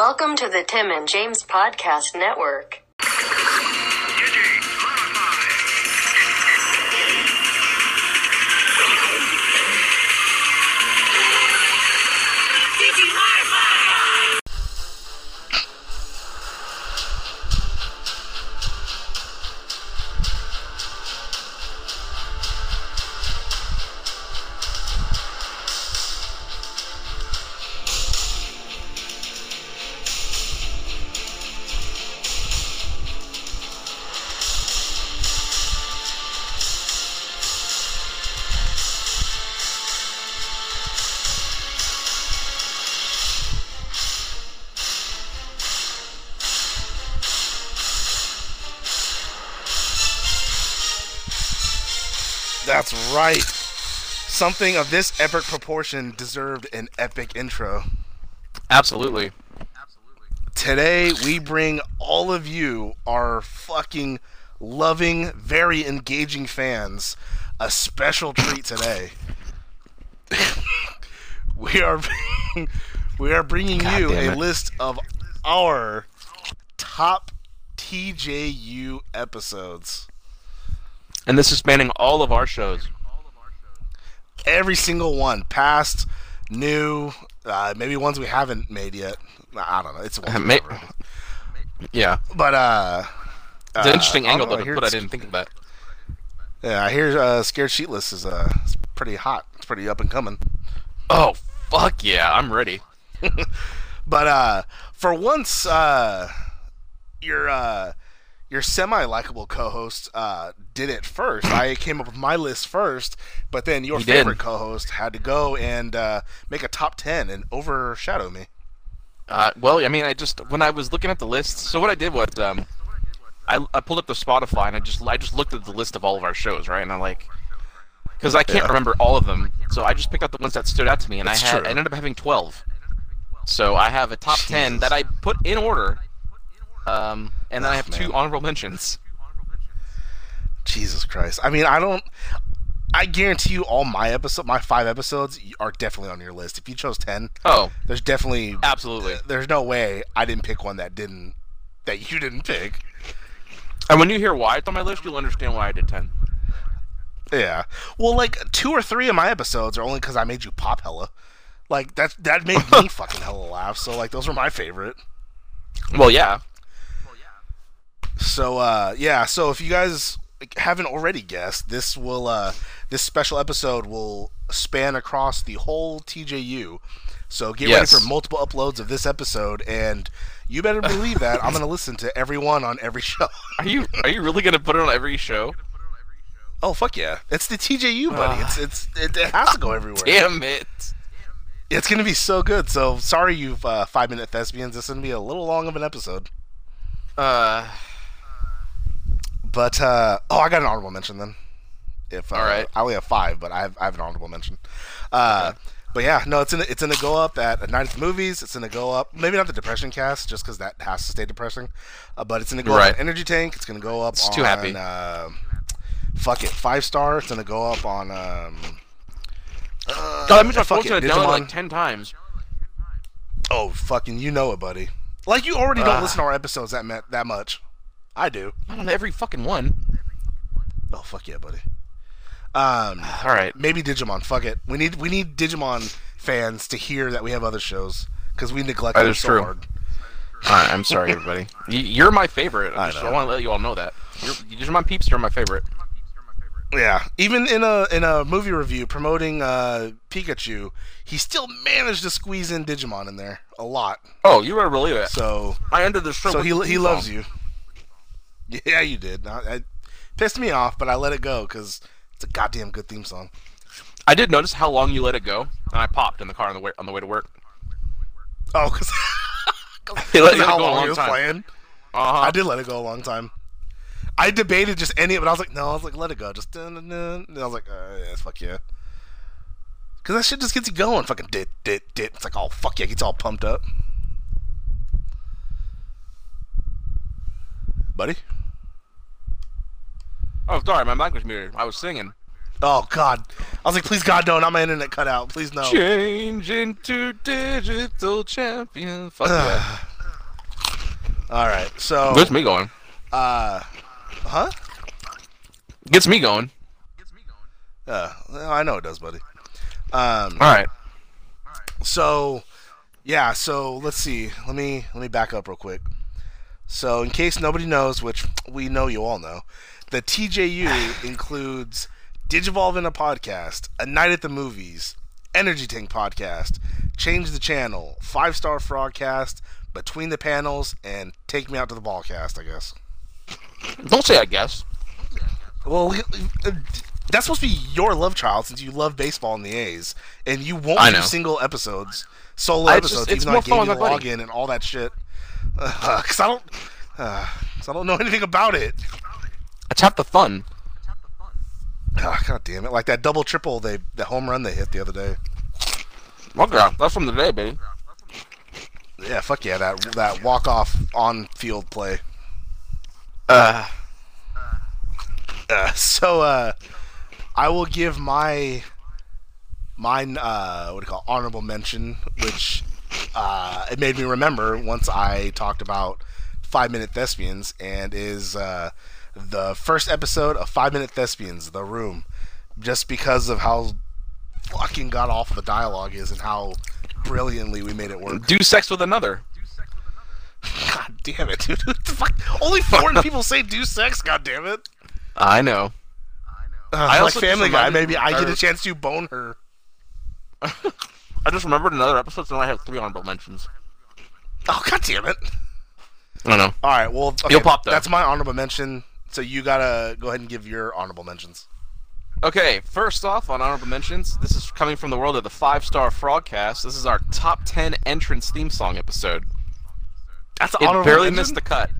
Welcome to the Tim and James Podcast Network. Right. Something of this epic proportion deserved an epic intro. Absolutely. Absolutely. Today, we bring all of you, our fucking loving, very engaging fans, a special treat today. we are we are bringing God you a list of our top TJU episodes. And this is spanning all of our shows. Every single one, past, new, uh, maybe ones we haven't made yet. I don't know. It's Uh, may-. Yeah. but uh, It's an interesting uh, angle though I to put. I didn't think of that. Yeah, I hear uh, Scared Sheetless is uh, it's pretty hot. It's pretty up and coming. Oh fuck yeah, I'm ready. But uh, for once, uh, you're uh, your semi likable co-host uh, did it first. I came up with my list first, but then your He favorite co-host had to go and uh, make a top ten and overshadow me. Uh, well, I mean, I just when I was looking at the list, so what I did was um, I, I pulled up the Spotify and I just I just looked at the list of all of our shows, right? And I'm like, because I can't Yeah. remember all of them, so I just picked out the ones that stood out to me, and I had. I ended up having 12. So I have a top 10 Jesus. that I put in order, um, and then I Oh, have man. two honorable mentions. Jesus Christ. I mean, I don't. I guarantee you, all my episode, my five episodes, are definitely on your list. If you chose ten, Oh, there's definitely absolutely. there's no way I didn't pick one that didn't that you didn't pick. And when you hear why it's on my list, you'll understand why I did 10. Yeah. Well, like two or three of my episodes are only because I made you pop hella. Like that that made me fucking hella laugh. So like those were my favorite. Well, yeah. So uh yeah, so if you guys haven't already guessed, this will uh this special episode will span across the whole TJU. So get Yes. ready for multiple uploads of this episode and you better believe that I'm going to listen to everyone on every show. Are you are you really gonna put it on every show? oh fuck yeah. It's the TJU buddy. it's it's it, it has to go everywhere. Damn it! It's going to be so good. So sorry you uh, 5 minute thespians. This is going to be a little long of an episode. Uh, But uh, oh, I got an honorable mention then. If uh, All right. I only have five, but I have, I have an honorable mention. Uh, But yeah, no, it's in it's in to go up at Night at the Movies. It's in to go up. Maybe not the Depression Cast, just because that has to stay depressing. Uh, but it's in to go Right. up on Energy Tank. It's going to go up. It's on, too happy. Uh, fuck it, five star. It's going to go up on. Um, uh, God, that means I've fuck it. download Digimon. like ten times. Oh, fucking, you know it, buddy. Like you already don't Ah. listen to our episodes that ma- that much. I do. Not on every fucking one. Oh fuck yeah, buddy. Um, All right. maybe Digimon. Fuck it. We need we need Digimon fans to hear that we have other shows because we neglect That them so true. hard. All right, I'm sorry, everybody. You're my favorite. I I, just. I want to let you all know that. You're, you're my peeps. You're my favorite. Yeah, even in a in a movie review promoting uh, Pikachu, he still managed to squeeze in Digimon in there a lot. Oh, you better believe it. So I ended the show. so he he loves you. Yeah, you did. I, I pissed me off, but I let it go because it's a goddamn good theme song. I did notice how long you let it go, and I popped in the car on the way on the way to work. Oh, because let, let it how go a long long time. playing. Uh-huh. I did let it go a long time. I debated just any, but I was like, no, I was like, let it go. Just dun, dun, dun. And I was like, uh, yeah, fuck yeah. Cause that shit just gets you going. Fucking dit dit dit. It's like, oh fuck yeah, gets all pumped up. Buddy. Oh, sorry, my mic was muted. I was singing. Oh god. I was like, please God, no, not I'm my internet cut out. Please no. Change into digital champion. Fuck yeah. All right. So, Gets me going. uh, huh? Gets me going. Gets me going. Uh, well, I know it does, buddy. Um, All right. so yeah, so let's see. Let me let me back up real quick. So, in case nobody knows, which we know you all know, the TJU includes Digivolve in a podcast, A Night at the Movies, Energy Tank podcast, Change the Channel, Five Star Frogcast, Between the Panels, and Take Me Out to the Ballcast. I guess. Don't say I guess. Well, that's supposed to be your love child since you love baseball and the A's, and you won't do single episodes, solo I episodes, it's even though I gave you with the my login and all that shit. Because I don't, uh, 'cause I don't know anything about it. That's half the fun. Ah, God damn it! Like that double triple, they the home run they hit the other day. Okay, that's from the day, baby. Yeah, fuck yeah, that that walk off on field play. Uh, Uh, so uh, I will give my mine uh, what do you call it, honorable mention, which uh, it made me remember once I talked about Five Minute Thespians, and is uh, the first episode of Five Minute Thespians, The Room, just because of how fucking god awful the dialogue is and how brilliantly we made it work. do sex with another. God damn it, dude! What the fuck? Only foreign people say do sex. God damn it! I know. Uh, I like Family Guy, maybe I get a chance to bone her. I just remembered another episode, so now I have three honorable mentions. Oh god damn it! I know. All right, well, okay, You'll pop, though. That's my honorable mention. So you gotta go ahead and give your honorable mentions. Okay, first off, on honorable mentions, this is coming from the world of the Five Star Frogcast. This is our top 10 entrance theme song episode. That's It honorable barely mention? missed the cut.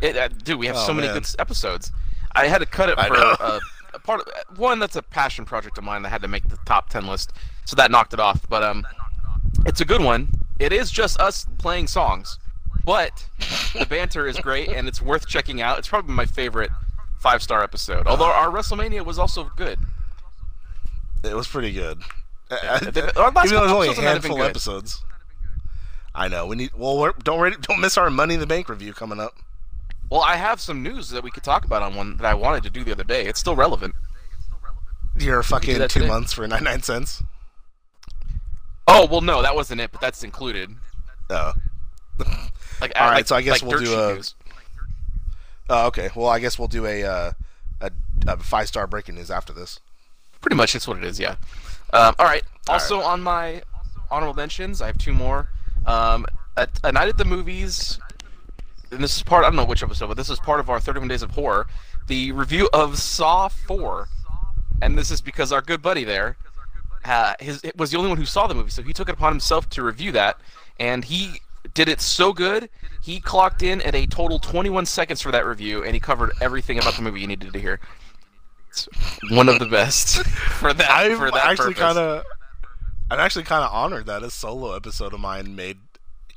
It, uh, dude, we have Oh, so many man. good episodes. I had to cut it I for uh, a part of one that's a passion project of mine that had to make the top 10 list, so that knocked it off. But um, it's a good one. It is just us playing songs, but the banter is great and it's worth checking out. It's probably my favorite five star episode. Although our WrestleMania was also good. It was pretty good. Yeah, our last Even though there's only a episodes might have been handful of episodes. I know. We need. Well, we're, don't ready, don't miss our Money in the Bank review coming up. Well, I have some news that we could talk about on one that I wanted to do the other day. It's still relevant. Your fucking two today? months for ninety nine cents. Oh well, no, that wasn't it, but that's included. Oh. Like, All uh, like- so I guess like we'll do a- news. Oh, okay. Well, I guess we'll do a uh, a, a five star breaking news after this. Pretty much, that's what it is. Yeah. Um, all right. All Also on my honorable mentions, I have two more. Um, a, a night at the movies. And this is part. I don't know which episode, but this is part of our 31 Days of Horror. The review of Saw 4, and this is because our good buddy there, uh, his was the only one who saw the movie, so he took it upon himself to review that, and he did it so good. He clocked in at a total 21 seconds for that review, and he covered everything about the movie you needed to hear. It's one of the best for that. I'm for that actually kind of, I'm actually kind of honored that a solo episode of mine made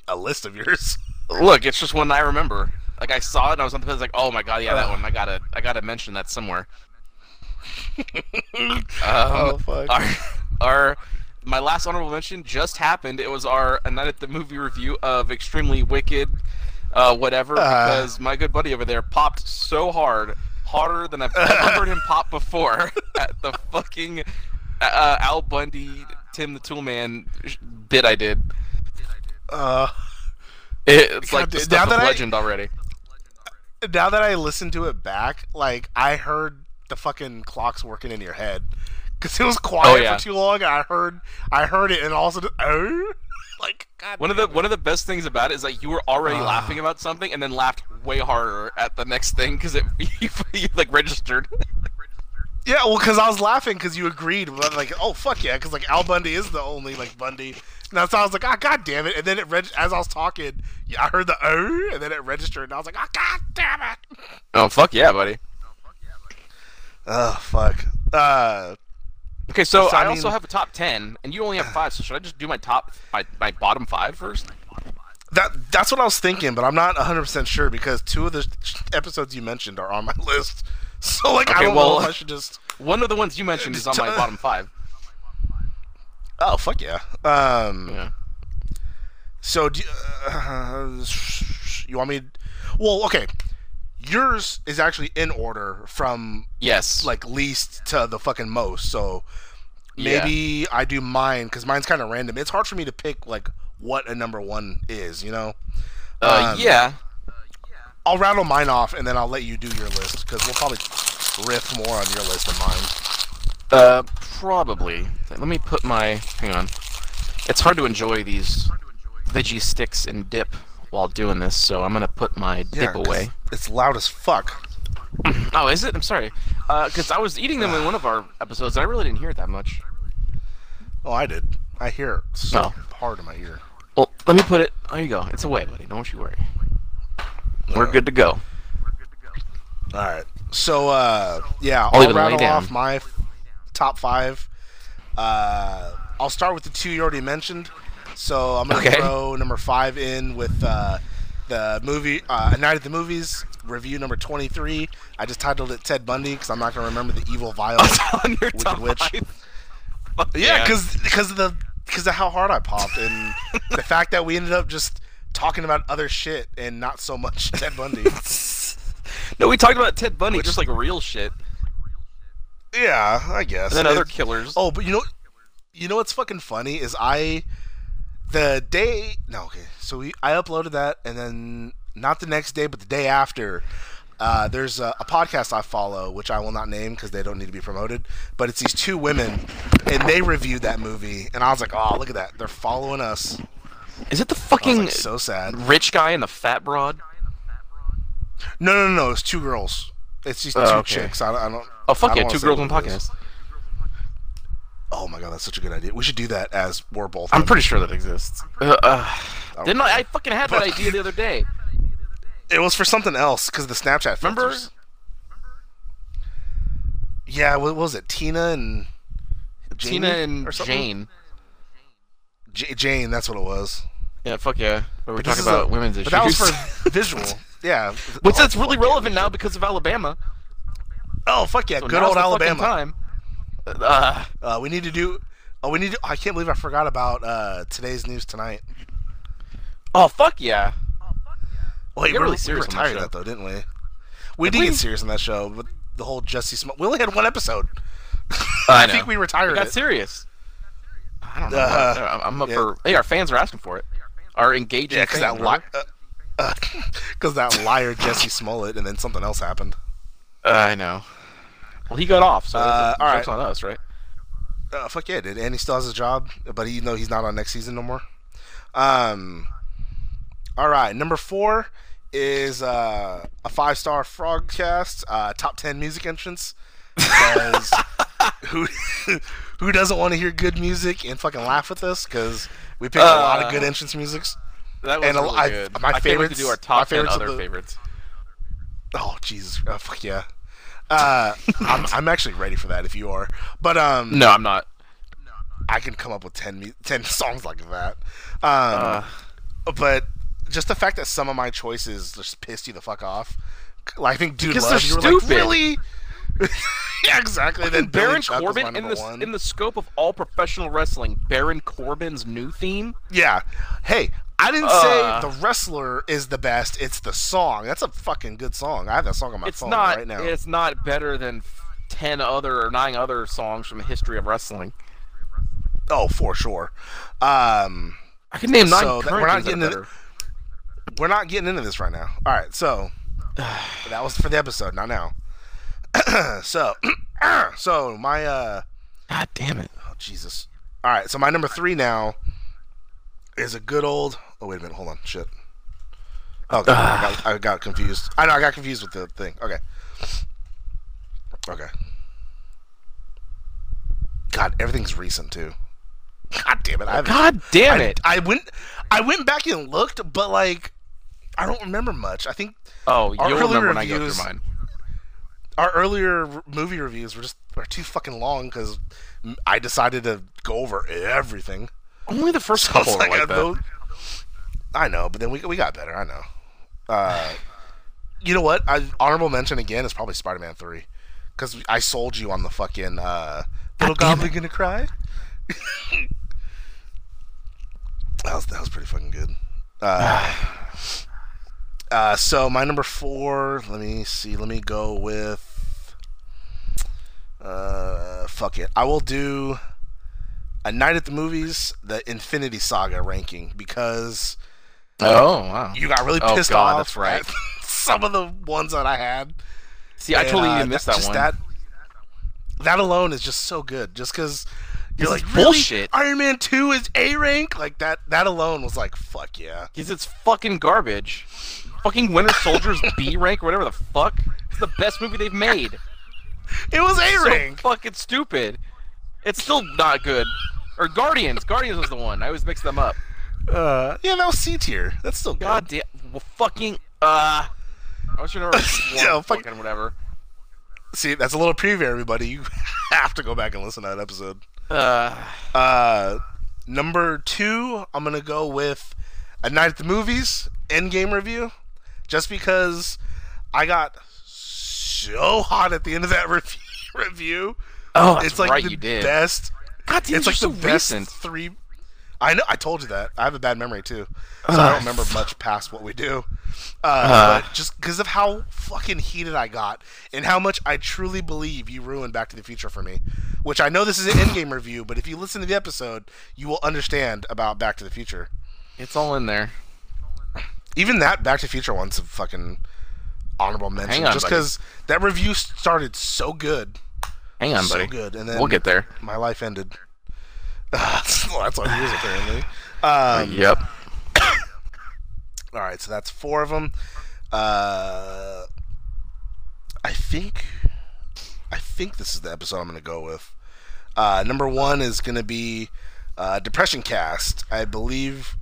a list of yours. Look, it's just one I remember. Like I saw it, and I was on the fence, like, oh my god, yeah, that one. I gotta, I gotta mention that somewhere. um, Oh, fuck. Our, our, my last honorable mention just happened. It was our a night at the movie review of Extremely Wicked, uh, whatever. Uh. because my good buddy over there popped so hard, harder than I've ever heard him pop before at the fucking uh, Al Bundy, Tim the Toolman bit I did. Uh, It, it's like the now stuff of I- legend already. now that I listened to it back, like I heard the fucking clocks working in your head because it was quiet Oh, yeah. for too long. And I heard, I heard it, and also, oh, like God. One of the one of the best things about it is like you were already Ah. laughing about something and then laughed way harder at the next thing because it you, you like registered. Yeah, well, because I was laughing because you agreed. But like, oh fuck yeah, because like Al Bundy is the only like Bundy. And that's how I was like, ah, god damn it. And then it reg- as I was talking, yeah, I heard the oh, and then it registered, and I was like, ah, god damn it. Oh fuck yeah, buddy. Oh fuck. Uh, Okay, so, I I, also have a top ten, and you only have five. So should I just do my top my, my bottom five first? that that's what I was thinking, but I'm not 100 percent sure because two of the episodes you mentioned are on my list. So like, I Okay, don't know well- if I should just. One of the ones you mentioned is on my bottom five. Oh fuck yeah. Um. Yeah. So do you, uh, you want me? Well, okay. Yours is actually in order from Yes. like least to the fucking most. So Yeah. maybe I do mine because mine's kind of random. It's hard for me to pick like what a number one is. You know. Uh, um, yeah. I'll rattle mine off and then I'll let you do your list because we'll probably riff more on your list than mine. Uh, probably. Let me put my. Hang on. It's hard to enjoy these veggie sticks and dip while doing this, so I'm gonna put my dip 'cause away. It's loud as fuck. Oh, is it? I'm sorry. Uh, because I was eating them in one of our episodes, and I really didn't hear it that much. Oh, I did. I hear it so Oh. hard in my ear. Well, let me put it. There you go. It's away, buddy. Don't you worry. We're good to go. All right. So uh, yeah, I'll I'll, rattle off my top five. Uh, I'll start with the two you already mentioned. So I'm gonna Okay. throw number five in with uh, the movie uh, A Night at the Movies review number 23. I just titled it Ted Bundy because I'm not gonna remember the evil vile. on your Wicked Witch. yeah, because because of the because of how hard I popped and the fact that we ended up just talking about other shit and not so much Ted Bundy. no, we talked about Ted Bundy, just like real shit, yeah, I guess. and then other killers. Oh, but you know, you know what's fucking funny is I, the day no okay, so we I uploaded that and then not the next day but the day after. Uh, there's a, a podcast I follow, which I will not name because they don't need to be promoted. But it's these two women, and they reviewed that movie, and I was like, "Oh, look at that! They're following us." Is it the fucking like, so sad. rich guy and the fat broad? No, no, no, no. It's two girls. It's just two Oh, okay. chicks. I, don't- I don't. Oh fuck I don't yeah, two girls on podcast. Oh my god, that's such a good idea. We should do that as we're both. I'm pretty sure that exists. Uh, uh, didn't I? I fucking had that idea the other day. It was for something else because the Snapchat Remember? filters. Yeah, what was it? Tina and Jamie Tina and or? Jane. J- Jane, that's what it was. Yeah, fuck yeah. But we're talking about a- women's But issues. that was for visual. Yeah. Which Oh, that's really fuck yeah, relevant now because of Alabama. Oh fuck yeah! So Good old Alabama. Time. Uh, Uh, we need to do. Oh, we need to. I can't believe I forgot about uh, today's news tonight. oh fuck yeah. Oh fuck yeah! Wait, we really serious on that retired show. that though, didn't we? We Did did we? get serious on that show, but the whole Jesse Smollett. We only had one episode. I, I think we retired We got it. serious. I don't know. Uh, I'm up yeah. for. Hey, our fans are asking for it. Our engaging Yeah, because that li- uh, uh, that liar Jesse Smollett, and then something else happened. I know. Well, he got off, so Uh, all right. on us, right? Uh, fuck yeah, dude. And he still has a job, but he know he's not on next season no more. Um. All right, number four is uh, a five star frogcast uh, top ten music entrance. Because who who doesn't want to hear good music and fucking laugh with us? Because we picked a lot of good Uh, entrance musics. That was And really I- good. my I wait to do our top ten favorites other the- favorites. Oh Jesus, oh, fuck yeah. Uh, I'm I'm actually ready for that if you are. But um, No, I'm not. I can come up with 10, mu- 10 songs like that. Um, Uh, but just the fact that some of my choices just pissed you the fuck off. Like, I think Dude Because Love, they're you were like, stupid. really? yeah, exactly. Then Baron Corbin in the one. in the scope of all professional wrestling. Baron Corbin's new theme. Yeah. Hey, I didn't Uh. say the wrestler is the best. It's the song. That's a fucking good song. I have that song on my It's phone not. right now. It's not better than ten other or nine other songs from the history of wrestling. Oh, for sure. Um, I can name nine So we're not things that are getting into- we're not getting into this right now. All right, so that was for the episode, not now. so, so my uh, God damn it! oh, Jesus. All right, so my number three now is a good old. Oh wait a minute, hold on, shit. Okay, ah. I, got, I got confused. I know I got confused with the thing. Okay, okay. God, everything's recent too. God damn it! I God damn I, it! I went I went back and looked, but like I don't remember much. I think oh, you'll remember when I go through mine. our earlier movie reviews were just were too fucking long because I decided to go over everything. Only the first couple like, like that. those- I know, but then we we got better. I know. Uh, you know what? I, honorable mention again is probably Spider-Man Three because I sold you on the fucking uh, little goblin gonna cry. that was that was pretty fucking good. Uh, Uh, so my number four. Let me see. Let me go with. Uh, fuck it. I will do a night at the movies, the Infinity Saga ranking because Oh wow. you got really Oh, pissed God, off. that's right. at some of the ones that I had. See, I totally uh, even missed that just one. That, that alone is just so good. Just because you're This like, really? bullshit. Iron Man Two is A rank. Like that. That alone was like, fuck yeah. Because it's fucking garbage. Fucking Winter Soldier's B rank or whatever the fuck. It's the best movie they've made. It was A So rank. fucking stupid. It's still not good. Or Guardians. Guardians was the one. I always mix them up. Uh, yeah, that was C tier. That's still good. God damn. Well, fucking. Uh. I was trying to Yeah, remember. fuck- fucking whatever. See, that's a little preview, everybody. You have to go back and listen to that episode. Uh. Uh, number two, I'm gonna go with a night at the movies Endgame review, just because I got so hot at the end of that review. review. Oh, that's it's like right. the you did. best. God damn, It's like the so best recent. three. I know. I told you that. I have a bad memory too, so I don't remember much past what we do. Uh, Uh. but just because of how fucking heated I got, and how much I truly believe you ruined Back to the Future for me. Which I know this is an in-game review, but if you listen to the episode, you will understand about Back to the Future. It's all in there. Even that Back to the Future one's a fucking honorable mention, on, just because that review started so good, Hang on, so buddy. good, and then We'll get there. my life ended. well, that's all it is apparently. Um, yep. All right, so that's four of them. Uh, I think, I think this is the episode I'm going to go with. Uh, number one is going to be uh, Depression Cast. I believe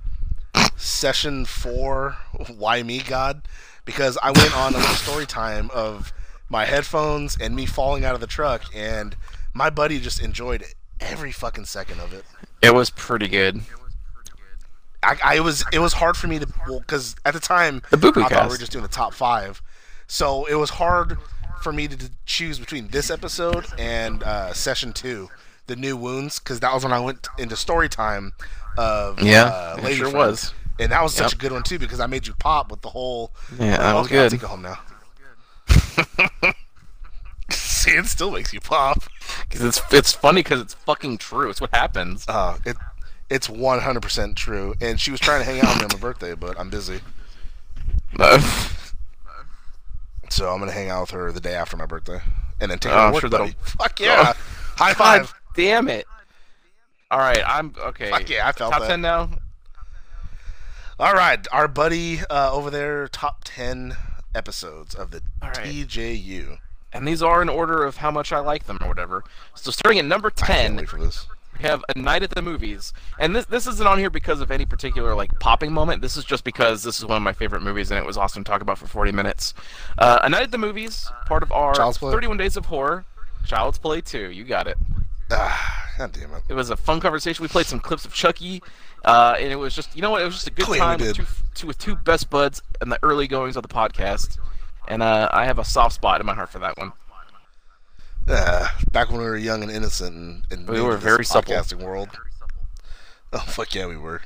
session four. Why me, God? Because I went on a little story time of my headphones and me falling out of the truck, and my buddy just enjoyed every fucking second of it. It was pretty good. I, I was it was hard for me to well because at the time The I thought we were just doing the top five, so it was hard for me to, to choose between this episode and uh, session two, the new wounds, because that was when I went into story time of Yeah, uh, Lady sure Friend. was. and that was such Yep. a good one too because I made you pop with the whole Yeah, that was okay, I'll good. take it home now. See, it still makes you pop. Because it's it's funny because it's fucking true. It's what happens. Uh, it it's one hundred percent true. And she was trying to hang out with me on my birthday, but I'm busy. So I'm gonna hang out with her the day after my birthday, and then take her Oh, to work, sure buddy. Fuck yeah! High God five! damn it! All right, I'm okay. Fuck yeah, I felt Top that. ten now. All right, our buddy uh, over there, top ten episodes of the All right. TJU. And these are in order of how much I like them or whatever. So starting at number ten, wait for this. we have A Night at the Movies. And this this isn't on here because of any particular like popping moment. This is just because this is one of my favorite movies and it was awesome to talk about for 40 minutes. Uh, A Night at the Movies, part of our Play. 31 Days of Horror. Child's Play 2, you got it. God damn it! It was a fun conversation. We played some clips of Chucky, uh, and it was just you know what? It was just a good Clearly time with two, two with two best buds in the early goings of the podcast. And uh, I have a soft spot in my heart for that one. Ah, back when we were young and innocent, and, and We were very supple. podcasting world. Oh fuck yeah, we were.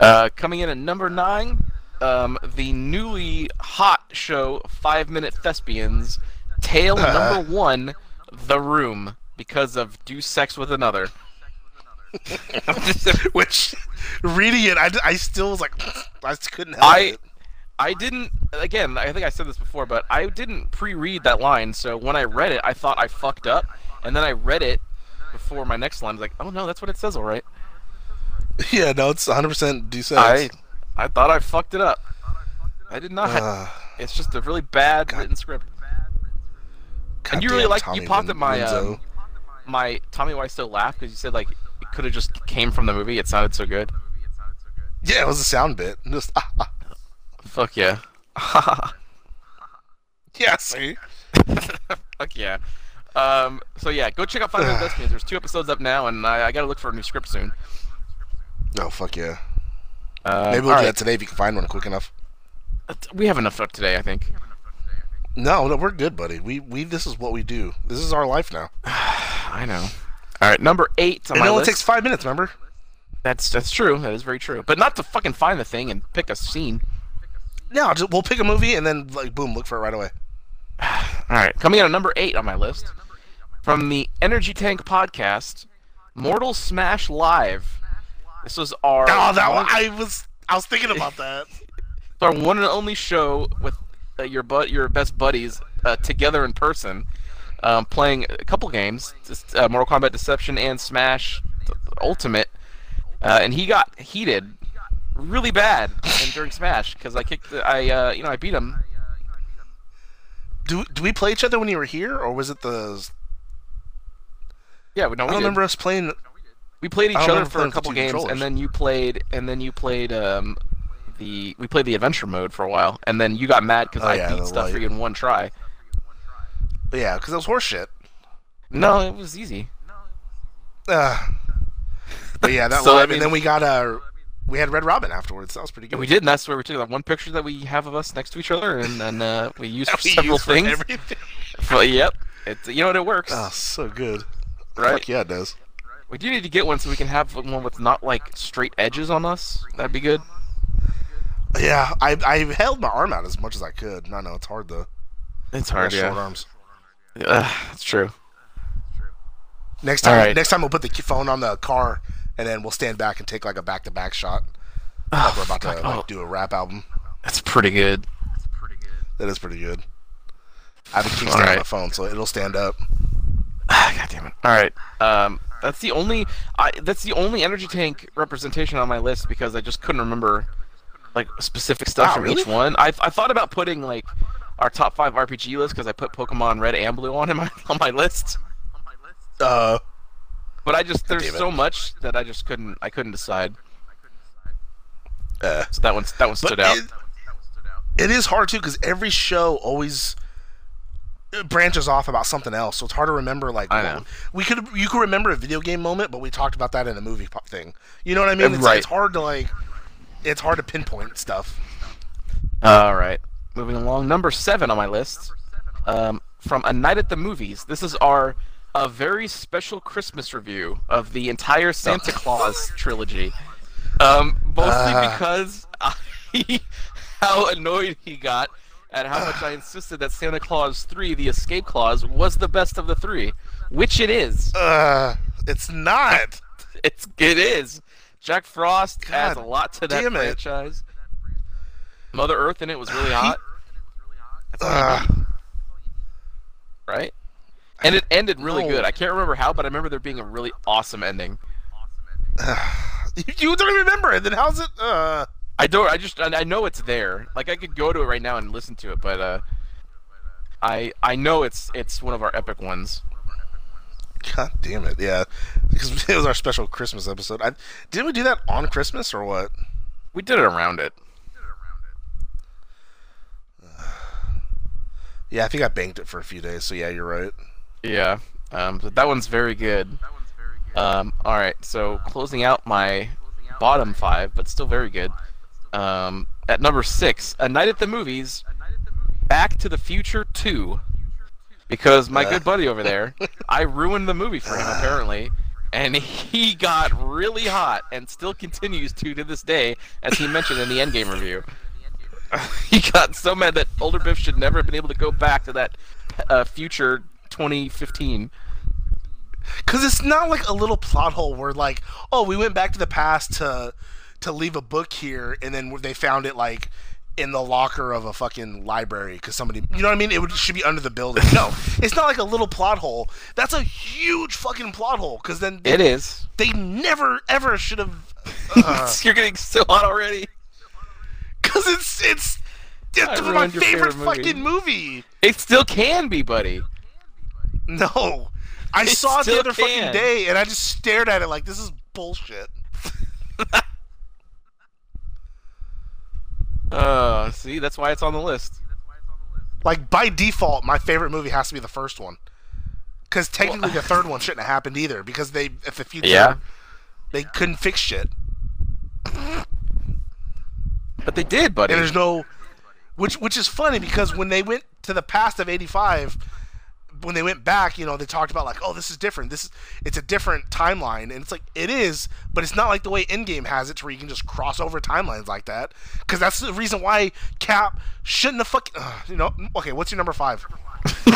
Uh, coming in at number nine, um, the newly hot show Five Minute Thespians, tale Uh. number one, The Room, because of Do Sex with Another. Which, reading it, I, I still was like, I just couldn't help I it. I didn't again, I think I said this before, but I didn't pre-read that line, so when I read it, I thought I fucked up, and then I read it before my next line. I was like, oh no, that's what it says, all right. Yeah, no, it's 100% do sex. I, I thought I fucked it up. I did not. Uh, it's just a really bad written script. And you really like you popped Win- at my Wiseau. um, my Tommy Wiseau laugh because you said like it could have just came from the movie. It sounded so good. Yeah, it was a sound bit. Just ah, ah. Fuck yeah. yeah, see. Fuck yeah. Um, so yeah, go check out Five Minute Thespians. There's two episodes up now, and I, I gotta look for a new script soon. Oh fuck yeah. Uh, Maybe we'll do alright. that today if you can find one quick enough. We have enough for today, I think. No, no, we're good, buddy. We we this is what we do. This is our life now. I know. All right, number eight on And my it only list. takes five minutes. Remember? That's that's true. That is very true. But not to fucking find the thing and pick a scene. No, just, we'll pick a movie and then like boom, look for it right away. All right, coming in at number eight on my list from the Energy Tank podcast, Mortal Smash Live. This was our Oh, that one, I was I was thinking about that. our one and only show with uh, your but your best buddies uh, together in person, um, playing a couple games, just, uh, Mortal Kombat Deception and Smash Ultimate, uh, and he got heated really bad in, during Smash because I kicked the, I uh, you know I beat him. Do do we play each other when you were here, or was it the? Yeah, we, I don't did. remember us playing. We played each other for a couple games, and then you played, and then you played um, the we played the adventure mode for a while, and then you got mad because Oh, I yeah, beat the stuff for you in one try. Yeah, because it was horseshit. No, it was easy. Uh, but yeah, that So, I mean- and then we got uh, we had Red Robin afterwards. That was pretty good. And we did, and that's where we took that one picture that we have of us next to each other, and then uh, we used for We several used for things. everything. But, yep, it's you know what it works, Oh, so good. right? Fuck yeah, it does. We do need to get one so we can have one with not like straight edges on us. That'd be good. Yeah, I I held my arm out as much as I could. No, no, it's hard though. It's hard, got short arms. Uh, it's true. Next time, Alright. next time we'll put the phone on the car, and then we'll stand back and take like a back-to-back shot. Like we're about to like, Oh. do a rap album. That's pretty good. That is pretty good. I have a kickstand on Alright. my phone, so it'll stand up. Ah, God damn it! All right, um, that's the only I that's the only energy tank representation on my list because I just couldn't remember like specific stuff Wow, from really? each one. I I thought about putting like our top five RPG list because I put Pokemon Red and Blue on in my on my list, Uh, but I just there's so much that I just couldn't I couldn't decide. uh. So that one that one stood out. it, it is hard too because every show always branches off about something else, so it's hard to remember. Like, know. we could you could remember a video game moment, but we talked about that in a movie pop thing. You know what I mean? Uh, It's, right. it's hard to like, it's hard to pinpoint stuff. All right, moving along. Number seven on my list, um, from A Night at the Movies. This is our a very special Christmas review of the entire Santa Clause trilogy. Um, mostly Ah. because I, how annoyed he got at how much I insisted that Santa Clause 3, The Escape Clause, was the best of the three, which it is. Uh, it's not. It's it is. Jack Frost adds a lot to that franchise. Mother Earth in it was really hot. That's all you Uh, need, right? And it ended really No. good. I can't remember how, but I remember there being a really awesome ending. you don't even remember it. Then how's it? Uh, I don't. I just. I I know it's there. Like I could go to it right now and listen to it, but uh, I I know it's it's one of our epic ones. God damn it! Yeah, because it was our special Christmas episode. I, didn't we do that on Christmas or what? We did it around it. Yeah, I think I banked it for a few days. So yeah, you're right. Yeah. Um, but that one's very good. Um, all right. So closing out my bottom five, but still very good. Um, at number six, A Night at the Movies, Back to the Future Two, because my good buddy over there, I ruined the movie for him apparently, and he got really hot and still continues to to this day, as he mentioned in the Endgame review. he got so mad that older Biff should never have been able to go back to that uh, future 2015. Because it's not like a little plot hole where like, oh, we went back to the past to to leave a book here, and then they found it like in the locker of a fucking library because somebody, you know what I mean? It would, should be under the building. No, it's not like a little plot hole. That's a huge fucking plot hole. Because then they, It is. they never ever should have. Uh, You're getting so hot already. Because it's it's. I It's my favorite, favorite movie. fucking movie. It still can be, buddy. No, I It saw it the still other fucking day, and I just stared at it like this is bullshit. Uh, see, that's why it's on the list. Like by default, my favorite movie has to be the first one. Because technically, the third one shouldn't have happened either. Because they, at the future, Yeah. they couldn't fix shit, But they did, buddy. and there's no, which which is funny because when they went to the past of '85, when they went back, you know, they talked about like, oh, this is different. This is it's a different timeline, and it's like it is, but it's not like the way Endgame has it, where you can just cross over timelines like that. Because that's the reason why Cap shouldn't have fucking, uh, you know. Okay, what's your number five?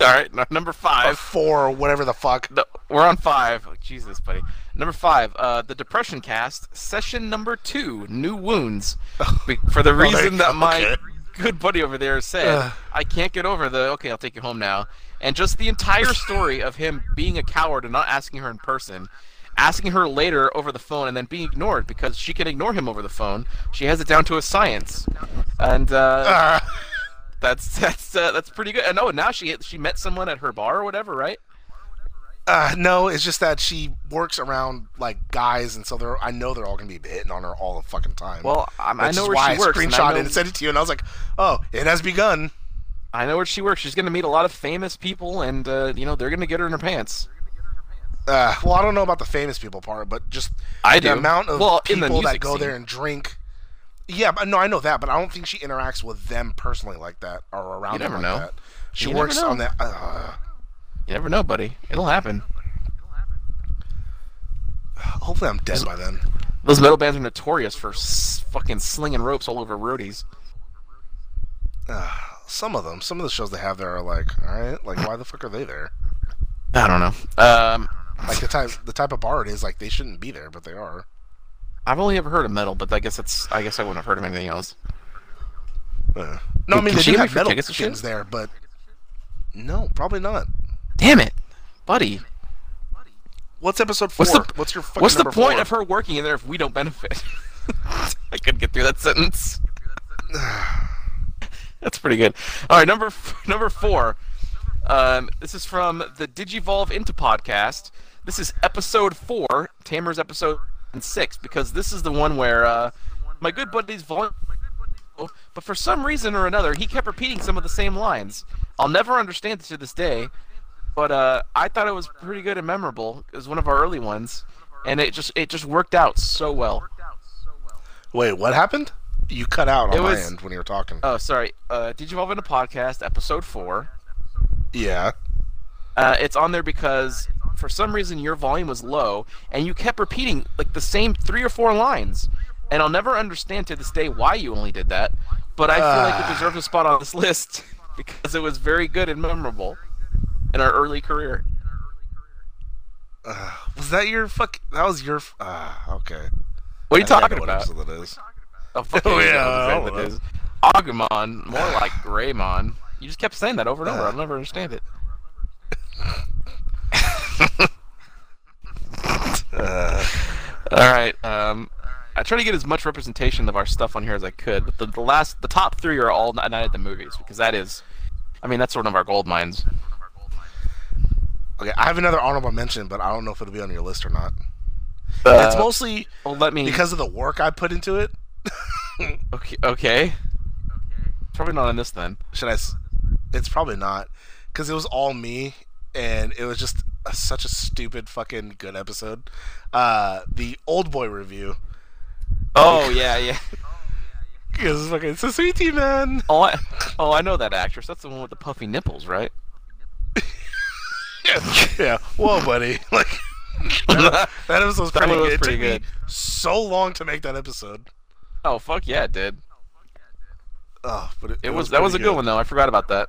All right, number Or five. four, or whatever the fuck. No, we're on five. Oh, Jesus, buddy. Number five, uh, the Depression Cast, session number two, New Wounds. For the reason go, that my okay. good buddy over there said, I can't get over the, okay, I'll take you home now. And just the entire story of him being a coward and not asking her in person, asking her later over the phone, and then being ignored because she can ignore him over the phone. She has it down to a science. And, uh, that's that's uh, that's pretty good. And oh, now she she met someone at her bar or whatever, right? uh, no, it's just that she works around like guys, and so they're. I know they're all gonna be hitting on her all the fucking time. Well, I'm, I know where why she works. I and screenshot I know, it and sent it to you, and I was like, "Oh, it has begun." I know where she works. She's gonna meet a lot of famous people, and uh, you know they're gonna get her in her pants. Uh, well, I don't know about the famous people part, but just I the do. amount of Well, people that go scene. there and drink. Yeah, but no, I know that, but I don't think she interacts with them personally like that or around You them like know. that. She You never works on that. Uh, You never know, buddy. It'll happen. hopefully, I'm dead by then. Those metal bands are notorious for s- fucking slinging ropes all over roadies. Uh, some of them, some of the shows they have there are like, all right, like why the fuck are they there? I don't know. Um, Like the type, the type of bar it is, like they shouldn't be there, but they are. I've only ever heard of metal, but I guess it's. I guess I wouldn't have heard of anything else. Uh, no, I Can mean they she do have metal tickets and shit? skins there, but no, probably not. Damn it, buddy. What's episode four? What's the What's your fucking What's the number point four? of her working in there if we don't benefit? I couldn't get through that sentence. That's pretty good. All right, number number four. Um, this is from the Digivolve into podcast. This is episode four, Tamer's episode six, because this is the one where uh, my good buddy's volume. But for some reason or another, he kept repeating some of the same lines. I'll never understand it to this day, but uh, I thought it was pretty good and memorable. It was one of our early ones, and it just it just worked out so well. Wait, what happened? You cut out on It my was- end when you were talking. Oh, sorry. Uh, Digivolve into podcast episode four? yeah. Uh, it's on there because for some reason your volume was low and you kept repeating like the same three or four lines. And I'll never understand to this day why you only did that, but I feel like it Ah. deserves a spot on this list because it was very good and memorable in our early career. Uh, was that your fuck? That was your. Ah, okay. What are you I talking know what about? episode that is. Oh, yeah, yeah, you know I what don't it is. Agumon, more like Greymon. You just kept saying that over and over. I'll never understand it. Uh, All right. Um, I try to get as much representation of our stuff on here as I could, but the, the last, the top three are all Night at the Movies because that is, I mean, that's one of our gold mines. okay, I have another honorable mention, but I don't know if it'll be on your list or not. Uh, it's mostly well, let me. because of the work I put into it. Okay, okay. Okay. Probably not on this then. Should I? s- It's probably not, because it was all me, and it was just a, such a stupid fucking good episode. Uh, the old boy review. Oh yeah, yeah. Because fucking it's a sweetie man. Oh, I, oh, I know that actress. That's the one with the puffy nipples, right? yeah, yeah. Whoa, buddy. Like that, that episode was That pretty was good. It took good. me so long to make that episode. Oh fuck yeah, it did. Oh, but it, It, was, that was a pretty good one though. I forgot about that.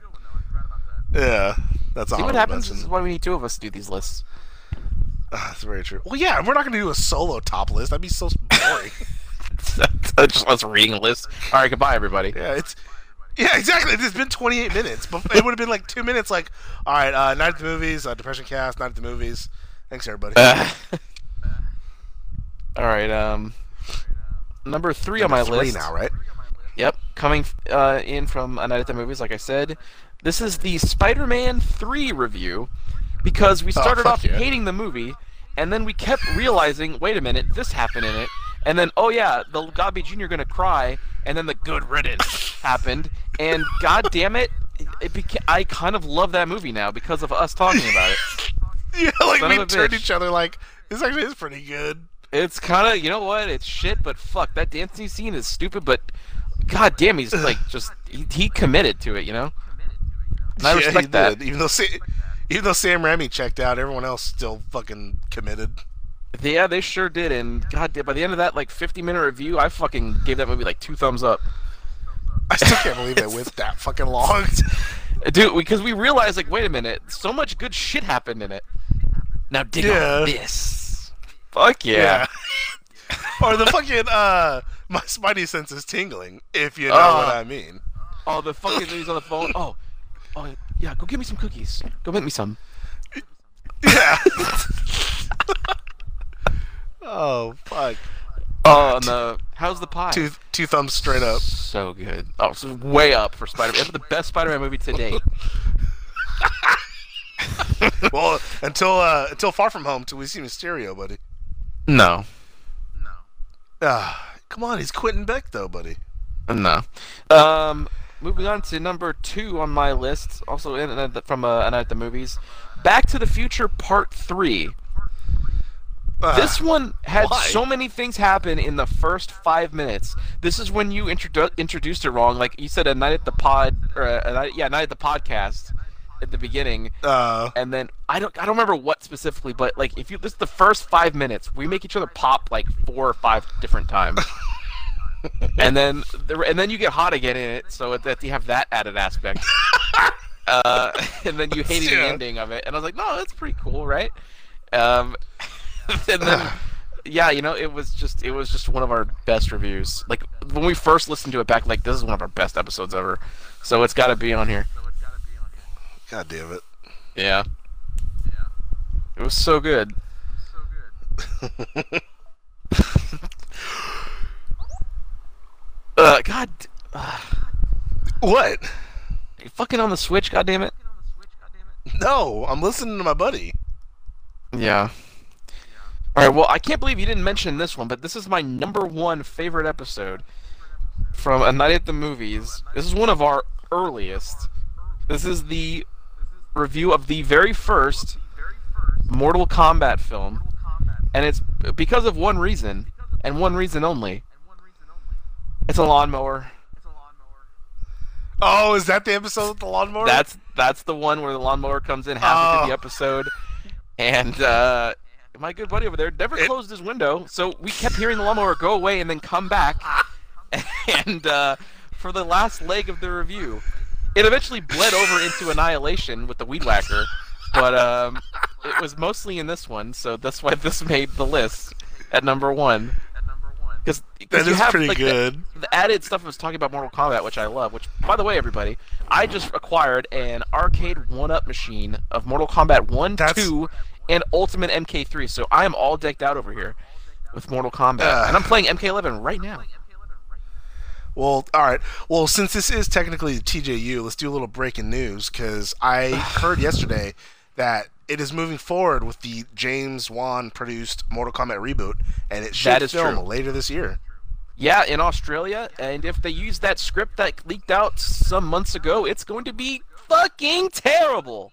Yeah, that's awesome. See what happens. This mention. is why we need two of us to do these lists. Ah, that's very true. Well, yeah, we're not gonna do a solo top list. That'd be so boring. just us reading a list. All right, goodbye, everybody. yeah, it's yeah, exactly. It's been 28 minutes, but it would have been like two minutes. Like, all right, uh, night at the movies, uh, depression cast, night at the movies. Thanks, everybody. Uh, all right. Um, number three on my Number three list. now, right? Yep, coming uh, in from a night at the movies. Like I said, this is the Spider-Man three review because we started Oh, off yeah. hating the movie, and then we kept realizing, wait a minute, this happened in it, and then oh yeah, the Dobby Jr. gonna cry, and then the good riddance happened, and god damn it, it beca- I kind of love that movie now because of us talking about it. Yeah, like Son we turned bitch. each other like this actually is pretty good. It's kind of, you know what? It's shit, but fuck, that dancing scene is stupid, but god damn, he's like just he, he committed to it, you know. And I yeah, respect he that. Did, even though Even though Sam Raimi checked out, everyone else still fucking committed. Yeah, they sure did. And god, damn, by the end of that like 50 minute review, I fucking gave that movie like two thumbs up. I still can't believe they went that fucking long. Dude, because we realized, like, wait a minute, so much good shit happened in it. Now dig Yeah. on this. Fuck yeah. or the fucking uh, my spidey sense is tingling. If you know Oh. what I mean. Oh, the fucking things on the phone. Oh, oh yeah, go get me some cookies. Go make me some. Yeah. oh fuck. Oh, and the how's the pie? Two two thumbs straight up. So good. Oh, so way up for Spider-Man. It's the best Spider-Man movie to date. well, until uh, until Far From Home, till we see Mysterio, buddy. No, No. Ah, come on, he's Quentin Beck though, buddy. no. Um, moving on to number two on my list, also in, in, from uh, a night at the movies, Back to the Future Part Three. Ah, This one had why? so many things happen in the first five minutes. This is when you introdu- introduced it wrong. Like you said, a night at the pod, or a, a night, yeah, night at the podcast at the beginning, uh, and then I don't, I don't remember what specifically, but like if you this is the first five minutes, we make each other pop like four or five different times, and then the, and then you get hot again in it, so that you have that added aspect. uh, and then you hated the ending of it, and I was like, no, that's pretty cool, right? Um, and then yeah, you know, it was just it was just one of our best reviews. Like when we first listened to it back, like this is one of our best episodes ever. So it's got to be on here. God damn it. Yeah. Yeah. It was so good. So good. uh, God, uh, What? you fucking on the Switch, God damn it. No, I'm listening to my buddy. Yeah. All right. Well, I can't believe you didn't mention this one, but this is my number one favorite episode from A Night at the Movies. This is one of our earliest. This is the review of the very first Mortal Kombat film, and it's because of one reason and one reason only. It's a lawnmower. Oh, is that the episode with the lawnmower? That's that's the one where the lawnmower comes in halfway through Oh. the episode, and uh, my good buddy over there never It- closed his window, so we kept hearing the lawnmower go away and then come back. and uh, for the last leg of the review, it eventually bled over into Annihilation with the weed whacker, but um, it was mostly in this one, so that's why this made the list at number one. Because That is have, pretty like, the- good. the added stuff I was talking about Mortal Kombat, which I love. Which, by the way, everybody, I just acquired an arcade one-up machine of Mortal Kombat One, That's- Two, and Ultimate MK3. So I am all decked out over here with Mortal Kombat, Ugh. and I'm playing MK11 right now. Well, all right. Well, since this is technically TJU, let's do a little breaking news because I heard yesterday that it is moving forward with the James Wan produced Mortal Kombat reboot, and it should film true. later this year. Yeah, in Australia, and if they use that script that leaked out some months ago, it's going to be fucking terrible.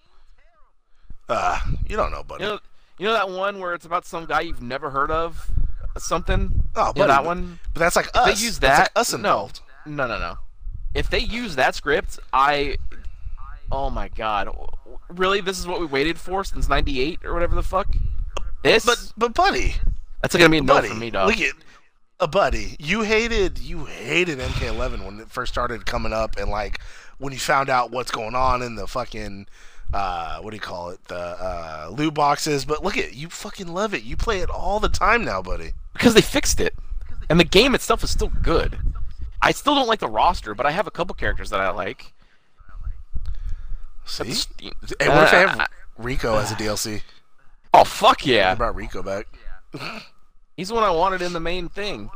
Uh, you don't know, buddy. You know, you know that one where it's about some guy you've never heard of, something. oh, but that one. But that's like us. they use That's that, like us no, involved. no, no, no. If they use that script, I, oh my god, really? This is what we waited for since '98 or whatever the fuck. This, But but buddy, that's gonna be a no buddy, for me, dog. look at a buddy. You hated you hated MK11 when it first started coming up, and like when you found out what's going on in the fucking uh, what do you call it, the uh, loot boxes. But look at you, fucking love it. You play it all the time now, buddy. Because they fixed it, and the game itself is still good. I still don't like the roster, but I have a couple characters that I like. See, hey, what if I Uh, have Rico as a DLC? Oh fuck yeah! yeah! brought Rico back? He's the one I wanted in the main thing.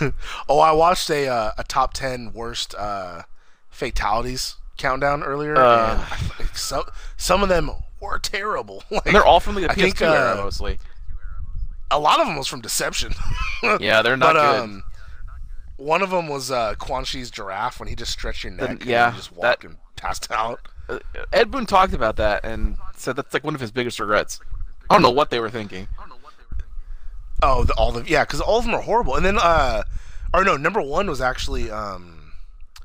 Oh, I watched a uh, a top ten worst uh, fatalities countdown earlier, Uh. and I, think some some of them were terrible. Like, they're all from the I PS2 think, era uh, mostly. A lot of them was from Deception. Yeah, they're not but, good. Um, one of them was uh, Quan Chi's giraffe when he just stretched your neck. and yeah, you just walked that- and passed out. Uh, Ed Boon talked about that and said that's like one of his biggest regrets. I don't know what they were thinking. Oh, the, all the yeah, because all of them are horrible. And then, uh, or no, number one was actually um,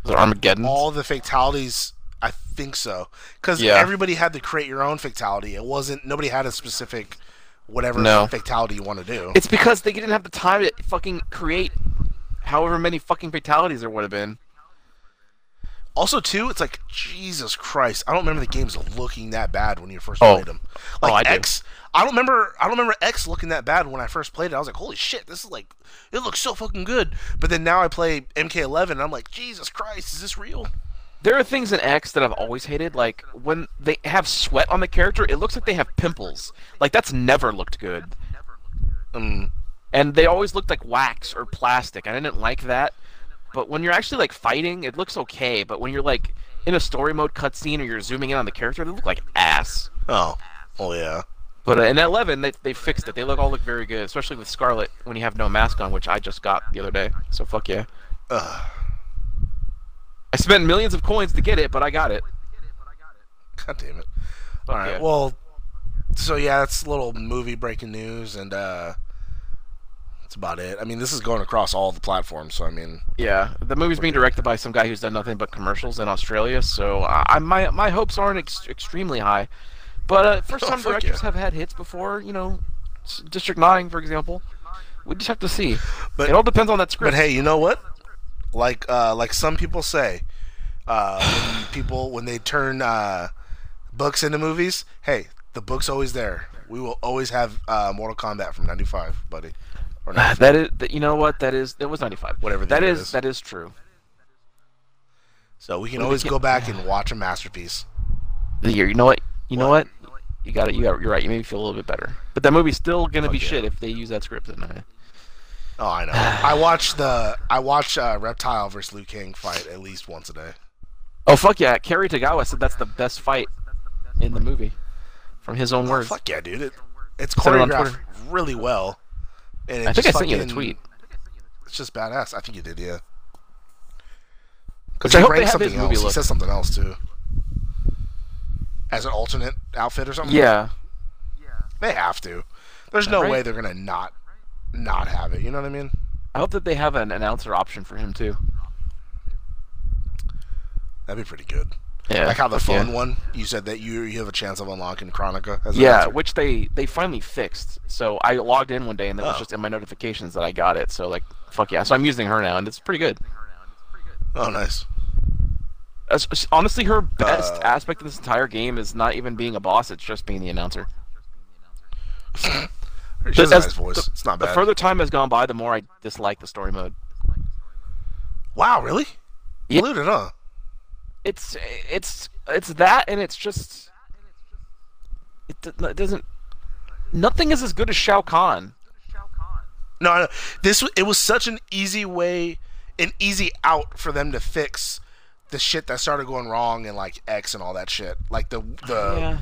Was Armageddon? all the fatalities. I think so because Yeah. everybody had to create your own fatality. It wasn't nobody had a specific whatever No. fatality you want to do. It's because they didn't have the time to fucking create however many fucking fatalities there would have been. Also, too, it's like Jesus Christ. I don't remember the games looking that bad when you first Oh. played them. Oh, Like I do. X, I don't remember. I don't remember X looking that bad when I first played it. I was like, holy shit, this is like, it looks so fucking good. But then now I play MK11, and I'm like, Jesus Christ, is this real? There are things in X that I've always hated, like when they have sweat on the character, it looks like they have pimples. Like that's never looked good. Um, And they always looked like wax or plastic. I didn't like that. But when you're actually like fighting, it looks okay. But when you're like in a story mode cutscene or you're zooming in on the character, they look like ass. oh, oh yeah. But uh, in 11, they, they fixed it. They look all look very good, especially with Skarlet when you have no mask on, which I just got the other day. So fuck yeah. Ugh. I spent millions of coins to get it, but I got it. God damn it. All right. yeah. Well, so yeah, that's a little movie breaking news, and uh, that's about it. I mean, this is going across all the platforms, so I mean, Yeah, the movie's being directed by some guy who's done nothing but commercials in Australia, so I, I my my hopes aren't ex- extremely high. But uh, first time Oh, fuck directors yeah. have had hits before, you know, District Nine, for example. We just have to see. But- it all depends on that script. But hey, you know what? Like uh, like some people say, uh, when people when they turn uh, books into movies, hey, the book's always there. We will always have uh, Mortal Kombat from '95, buddy. Or not. that is, you know what? That is that was ninety five. Whatever the That it is is. that is true. So we can we always can't- go back and watch a masterpiece. The year. You know what? You know What? what? You got it. You got. You're right. You made me feel a little bit better. But that movie's still gonna be yeah. shit if they use that script. In it. Oh, I know. I watch the I watch uh, Reptile versus Liu Kang fight at least once a day. Oh fuck yeah! Cary Tagawa said that's the best fight in the movie, from his own Oh, words. fuck yeah, dude! It, it's Said it on Twitter. really well. And I think I sent you the tweet. It's just badass. I think you did, yeah. Because I he hope they ranks something else. He says something else too. As an alternate outfit or something. Yeah. they have to. There's no Right? way they're gonna not not have it. You know what I mean? I hope that they have an announcer option for him too. That'd be pretty good. Yeah. like how the fuck yeah. phone one. You said that you you have a chance of unlocking Kronika. Yeah, announcer. which they they finally fixed. So I logged in one day and it was Oh. just in my notifications that I got it. So like, fuck yeah. So I'm using her now and it's pretty good. Oh, nice. As- as- honestly, her best Uh, aspect of this entire game is not even being a boss; it's just being the announcer. She has a nice voice. the- it's not The further time has gone by, the more I dislike the story mode. wow, really? Yeah. Polluted, huh? It's it's it's that, and it's just it, it doesn't. Nothing is as good as Shao Kahn. No, no. This it was such an easy way, an easy out for them to fix the shit that started going wrong in like X and all that shit. Like the the yeah.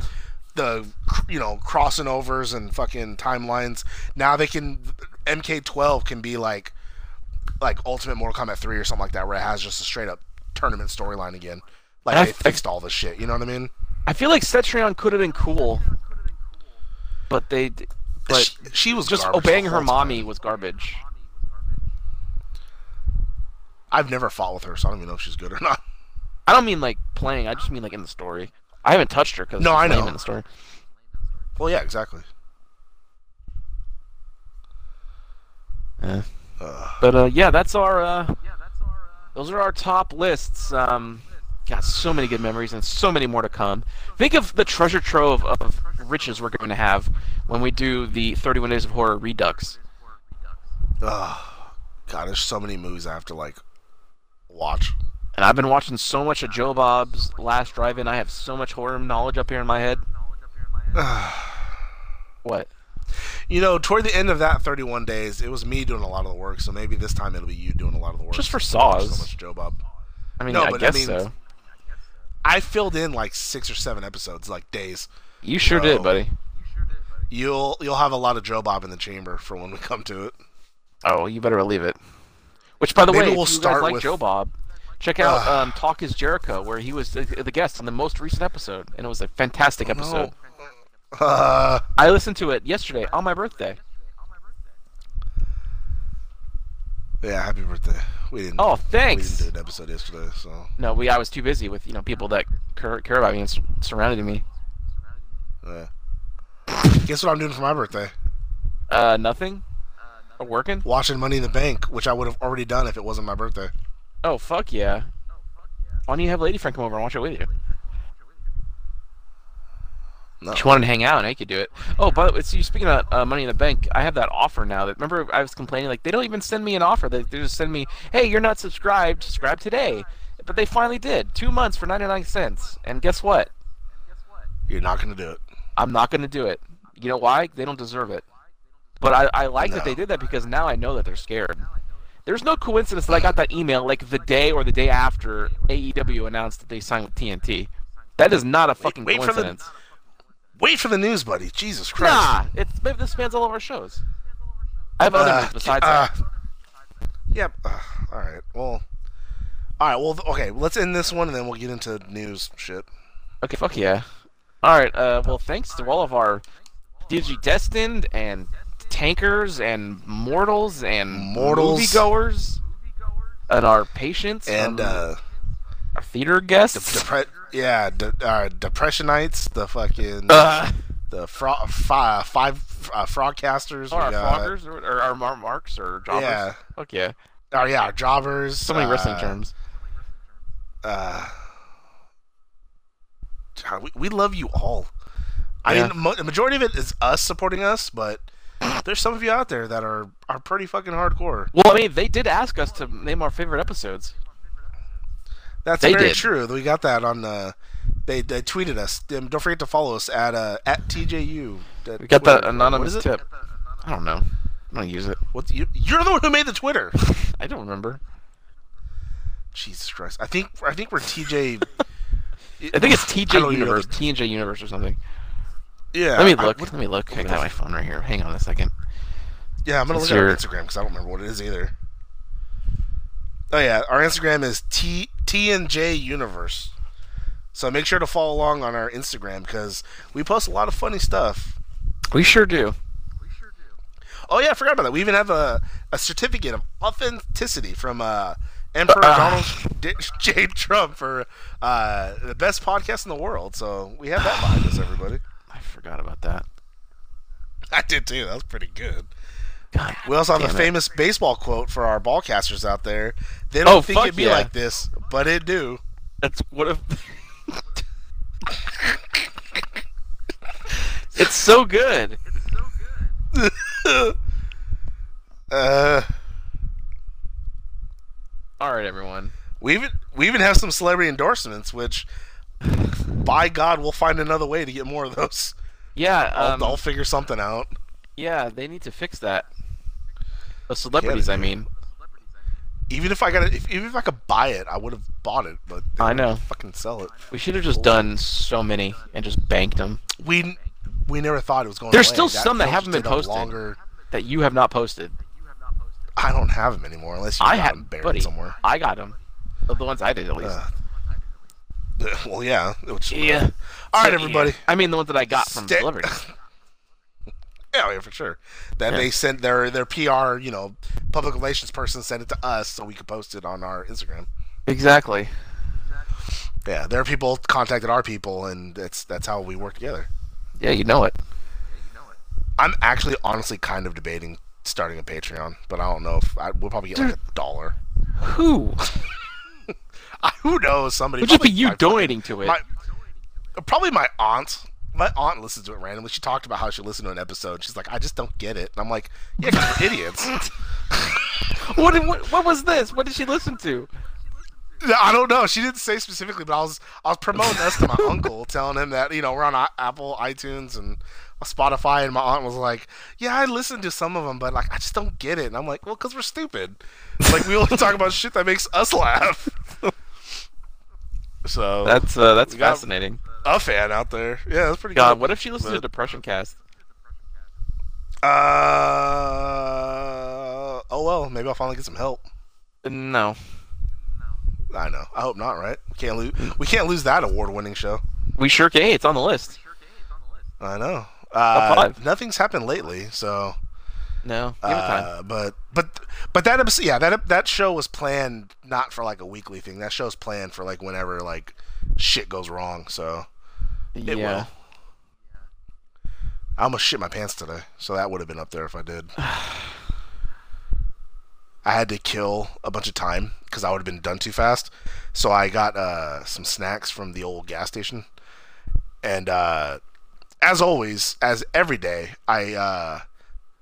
The you know crossing overs and fucking timelines. Now they can MK12 can be like like Ultimate Mortal Kombat 3 or something like that, where it has just a straight up tournament storyline again. Like I- they fixed all this shit. You know what I mean? I feel like Cetrion could have been cool, but they, but she, she was just obeying her whole time. mommy was garbage. I've never fought with her, so I don't even know if she's good or not. I don't mean like playing. I just mean like in the story. I haven't touched her because No, I know. in the story. Well, yeah, exactly. Yeah. Uh, But uh, yeah, that's our. Uh, those are our top lists. Um, got so many good memories and so many more to come. Think of the treasure trove of riches we're going to have when we do the 31 Days of Horror Redux. ugh. God, there's so many movies I have to like watch. And I've been watching so much of Joe Bob's Last Drive-In. I have so much horror knowledge up here in my head. what? You know, toward the end of that 31 days, it was me doing a lot of the work. So maybe this time it'll be you doing a lot of the work. Just for Saws. So much Joe Bob. I mean, No, I but I guess mean- so. I filled in like six or seven episodes, like days. You sure so- did, buddy. You'll you'll have a lot of Joe Bob in the chamber for when we come to it. Oh, you better believe it. Which, by the Maybe way, we'll if you start guys like with- Joe Bob, check out um, Talk Is Jericho, where he was the, the guest on the most recent episode, and it was a fantastic episode. Uh, I listened to it yesterday on my birthday. yeah, happy birthday. We didn't. Oh, thanks. We didn't do an episode yesterday, so No, we I was too busy with you know people that care, care about me and s- surrounded me. Yeah. Guess what I'm doing for my birthday? Uh, nothing. Uh, working? Watching Money in the Bank, which I would have already done if it wasn't my birthday. Oh fuck yeah! Why don't you have Lady Friend come over and watch it with you? No. She wanted to hang out, and I could do it. Oh, by the way, so you speaking of uh, Money in the Bank, I have that offer now. That remember I was complaining like they don't even send me an offer. They, they just send me, hey, you're not subscribed. Subscribe today. But they finally did. Two months for 99 cents. And guess what? You're not gonna do it. I'm not going to do it. You know why? They don't deserve it. But I, I like that they did that because now I know that they're scared. There's no coincidence that I got that email like the day or the day after AEW announced that they signed with TNT. That is not a fucking wait for the- coincidence. Wait for the news, buddy. Jesus Christ. Nah, it's maybe this spans all of our shows. I have other Uh, news besides uh, that. Yep. Uh, all right. Well. All right. Well. Okay. Let's end this one, and then we'll get into news shit. Okay, fuck yeah. All right. Uh, well, thanks to all of our Digi Destined and tankers and mortals and Mortals. moviegoers and our patients And um, uh, our theater guests. depre- yeah, de- uh, depressionites, the fucking uh, the fro- fi- five uh, frogcasters. or our got- floggers or, or our mar- marks or jobbers. Yeah. Fuck yeah. Oh yeah, our jobbers. So many wrestling uh, terms. Uh, we, we love you all. I mean, the majority of it is us supporting us, but there's some of you out there that are are pretty fucking hardcore. Well, I mean, they did ask us to name our favorite episodes. That's They very did. true. We got that on. Uh, they they tweeted us. Um, don't forget to follow us at uh, at TJU. at We got that Twitter. anonymous What is it? tip. I don't know. I don't going to use it. What's you? You're the one who made the Twitter. I don't remember. Jesus Christ! I think I think we're TJ. I think it's TJ even know Universe, the- TNJ Universe or something. Yeah. Let me I- look. what- Let me look. I got my phone right here. Hang on a second. Yeah, I'm gonna It's look at our Instagram because I don't remember what it is either. Oh yeah, our Instagram is T T and J Universe. So make sure to follow along on our Instagram because we post a lot of funny stuff. We sure do. We sure do. Oh yeah, I forgot about that. We even have a, a certificate of authenticity from uh, Emperor Uh, Donald D- J. Trump for uh, the best podcast in the world. So we have that behind us, everybody. I forgot about that. I did too. That was pretty good. God. We also have a it. famous baseball quote for our ballcasters out there. They don't Oh, think it'd be yeah. like this, but it do. That's what if. It's so good. It's so good. Uh, All right, everyone. we even we even have some celebrity endorsements, which by God, we'll find another way to get more of those. Yeah. I'll, Um, I'll figure something out. yeah, they need to fix that. The celebrities, I mean. Even if I got it, if, even if I could buy it, I would have bought it. But they I wouldn't know. fucking sell it. We should have just done so many and just banked them. We we never thought it was going. There's away. still some that film haven't just been did a posted. Longer. That you have not posted. I don't have them anymore unless you I got have, them buried buddy. somewhere. I got them. The the ones I did, at least. well, yeah. Which, uh, yeah. All right, everybody. I mean, the ones that I got from Sta-. Yeah, yeah, for sure. That Yeah. they sent their their PR, you know, public relations person sent it to us so we could post it on our Instagram. Exactly. Yeah, their people contacted our people, and that's that's how we work together. Yeah, you know it. I'm actually honestly kind of debating starting a Patreon, but I don't know if I, we'll probably get like a dollar. Who? I, who knows? Somebody. It would just be you my- donating to it. My, probably my aunt. My aunt listens to it randomly. She talked about how she listened to an episode. She's like, I just don't get it. And I'm like, yeah, because we're idiots. what, what? What was this? What did she listen to? I don't know. She didn't say specifically, but I was I was promoting us to my uncle, telling him that you know we're on I- Apple, iTunes, and Spotify, and my aunt was like, "Yeah, I listened to some of them, but like I just don't get it." And I'm like, "Well, because we're stupid. Like we only talk about shit that makes us laugh." So That's uh, that's fascinating. a fan out there. Yeah, that's pretty God, good. what if she listened to Depression Cast? Uh, oh well, maybe I'll finally get some help. No. I know. I hope not. Right? We can't lose. We can't lose that award-winning show. We sure can. It's on the list. I know. Uh, nothing's happened lately, so. No. Give it time. Uh, but but but that episode, yeah, that that show was planned not for like a weekly thing. That show's planned for like whenever like shit goes wrong. So it yeah. will. I almost shit my pants today, so that would have been up there if I did. I had to kill a bunch of time because I would have been done too fast. So I got uh, some snacks from the old gas station, and uh, as always, as every day, I, uh,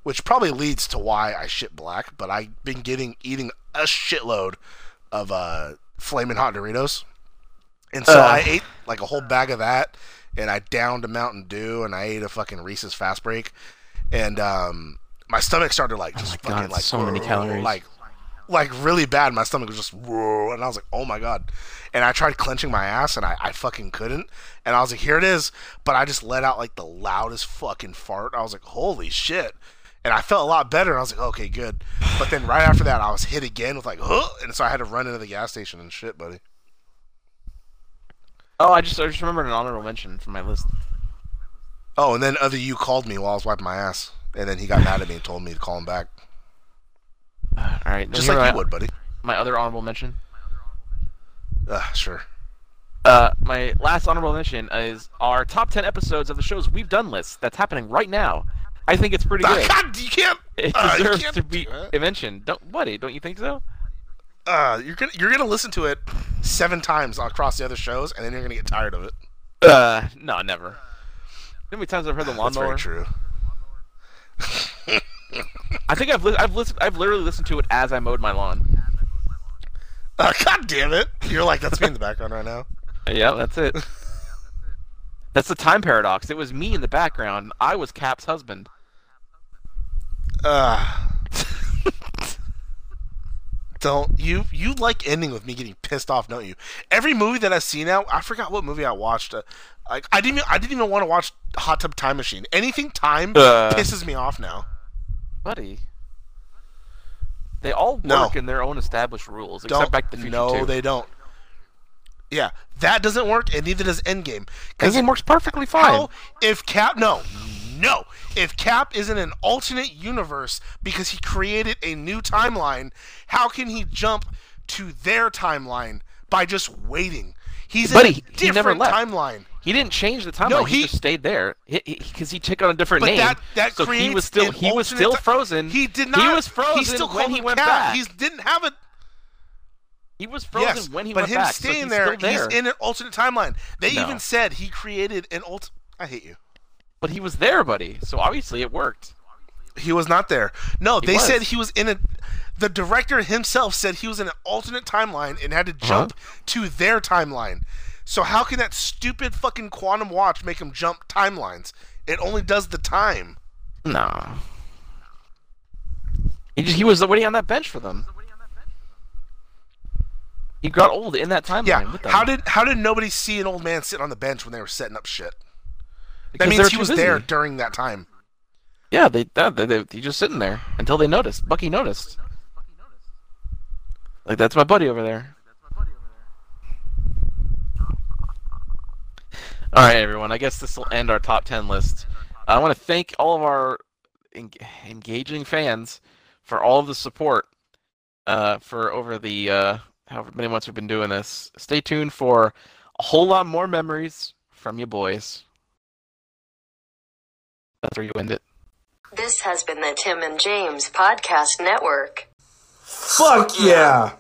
which probably leads to why I shit black, but I've been getting eating a shitload of uh, flaming hot Doritos, and so Ugh. I ate like a whole bag of that, and I downed a Mountain Dew, and I ate a fucking Reese's Fast Break, and um, my stomach started like just Oh fucking God, like so many calories. like like really bad. My stomach was just whoa, and I was like, oh my god. And I tried clenching my ass, and I, I fucking couldn't. And I was like, here it is. But I just let out like the loudest fucking fart. I was like, holy shit. And I felt a lot better. And I was like, okay, good. But then right after that, I was hit again with like, huh, and so I had to run into the gas station and shit, buddy. Oh, I just I just remembered an honorable mention from my list. Oh, and then other you called me while I was wiping my ass, and then he got mad at me and told me to call him back, All right, just like my, you would, buddy. My other honorable mention. Uh, sure. Uh, my last honorable mention is our top ten episodes of the shows we've done list. That's happening right now. I think it's pretty good. God, you can't. It uh, deserves can't to be mentioned. Don't, buddy, don't you think so? uh, you're gonna you're gonna listen to it seven times across the other shows, and then you're gonna get tired of it. Uh, no, never. How many times I've heard the That's very lawnmower? true. I think I've li- I've listened I've literally listened to it as I mowed my lawn. Uh, God damn it! You're like that's me in the background right now. Yeah, that's it. That's the time paradox. It was me in the background. I was Cap's husband. Uh, don't you you like ending with me getting pissed off, don't you? Every movie that I see now, I forgot what movie I watched. Uh, like I didn't even, I didn't even want to watch Hot Tub Time Machine. Anything time Uh. pisses me off now. Buddy. They all No. work in their own established rules, except Don't Back to the Future no, 2. they don't. Yeah, that doesn't work, and neither does Endgame. Endgame works perfectly fine. How if Cap? No, no. If Cap is in an alternate universe because he created a new timeline, how can he jump to their timeline by just waiting? He's in a he different never left. timeline. He didn't change the timeline. No, he, he- just stayed there because he, took on a different But name. that that so creates he was still he was still ti- frozen. He did not. He was frozen He still when he went Cap. back. He didn't have a. he was frozen yes, when he but went him back. so staying he's there, there. he's in an alternate timeline. They No. even said he created an alt. I hate you. But he was there, buddy. So obviously it worked. He was not there. No, He they was. said he was in a. The director himself said he was in an alternate timeline and had to uh-huh. jump to their timeline. So how can that stupid fucking quantum watch make him jump timelines? It only does the time. No. He just he was waiting on that bench for them. He got old in that timeline Yeah. with them. How did how did nobody see an old man sitting on the bench when they were setting up shit? Because That means he was busy. there during that time. Yeah, they, they, they, they he just sitting there until they noticed. Bucky noticed. Like that's my buddy over there. All right, everyone. I guess this will end our top ten list. I want to thank all of our en- engaging fans for all of the support uh, for over the uh, however many months we've been doing this. Stay tuned for a whole lot more memories from you boys. That's where you end it. This has been the Tim and James Podcast Network. Fuck yeah.